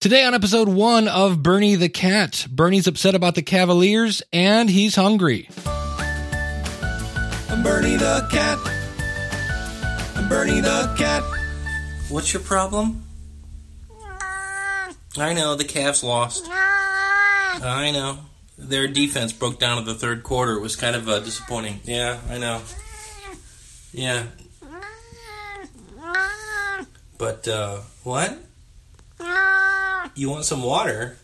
Today on episode one of Bernie the Cat, Bernie's upset about the Cavaliers and he's hungry. I'm Bernie the cat. I'm Bernie the cat. What's your problem? I know the Cavs lost. I know their defense broke down in the third quarter. It was kind of uh, disappointing. Yeah, I know. Yeah, but uh, what? You want some water?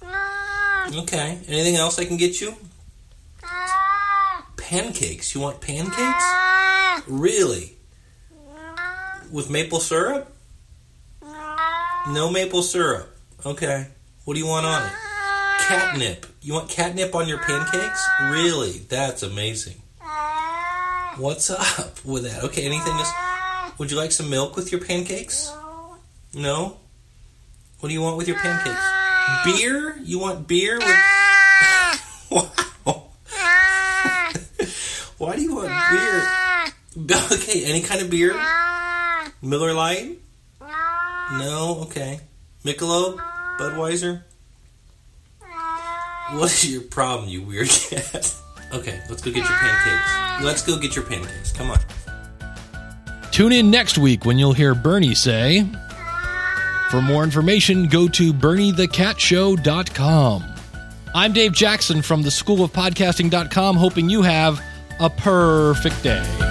Mm. Okay. Anything else I can get you? Mm. Pancakes. You want pancakes? Mm. Really? With maple syrup? No maple syrup. Okay. What do you want on it? Catnip. You want catnip on your pancakes? Really? That's amazing. What's up with that? Okay, anything else? Would you like some milk with your pancakes? No? What do you want with your pancakes? Ah. Beer? You want beer with. Ah. wow. Why do you want beer? Ah. Okay, any kind of beer? Miller Lite? No? Okay. Michelob? Budweiser? What is your problem, you weird cat? Okay, let's go get your pancakes. Let's go get your pancakes. Come on. Tune in next week when you'll hear Bernie say, For more information, go to BernieTheCatShow.com. I'm Dave Jackson from the School of Podcasting.com, hoping you have a perfect day.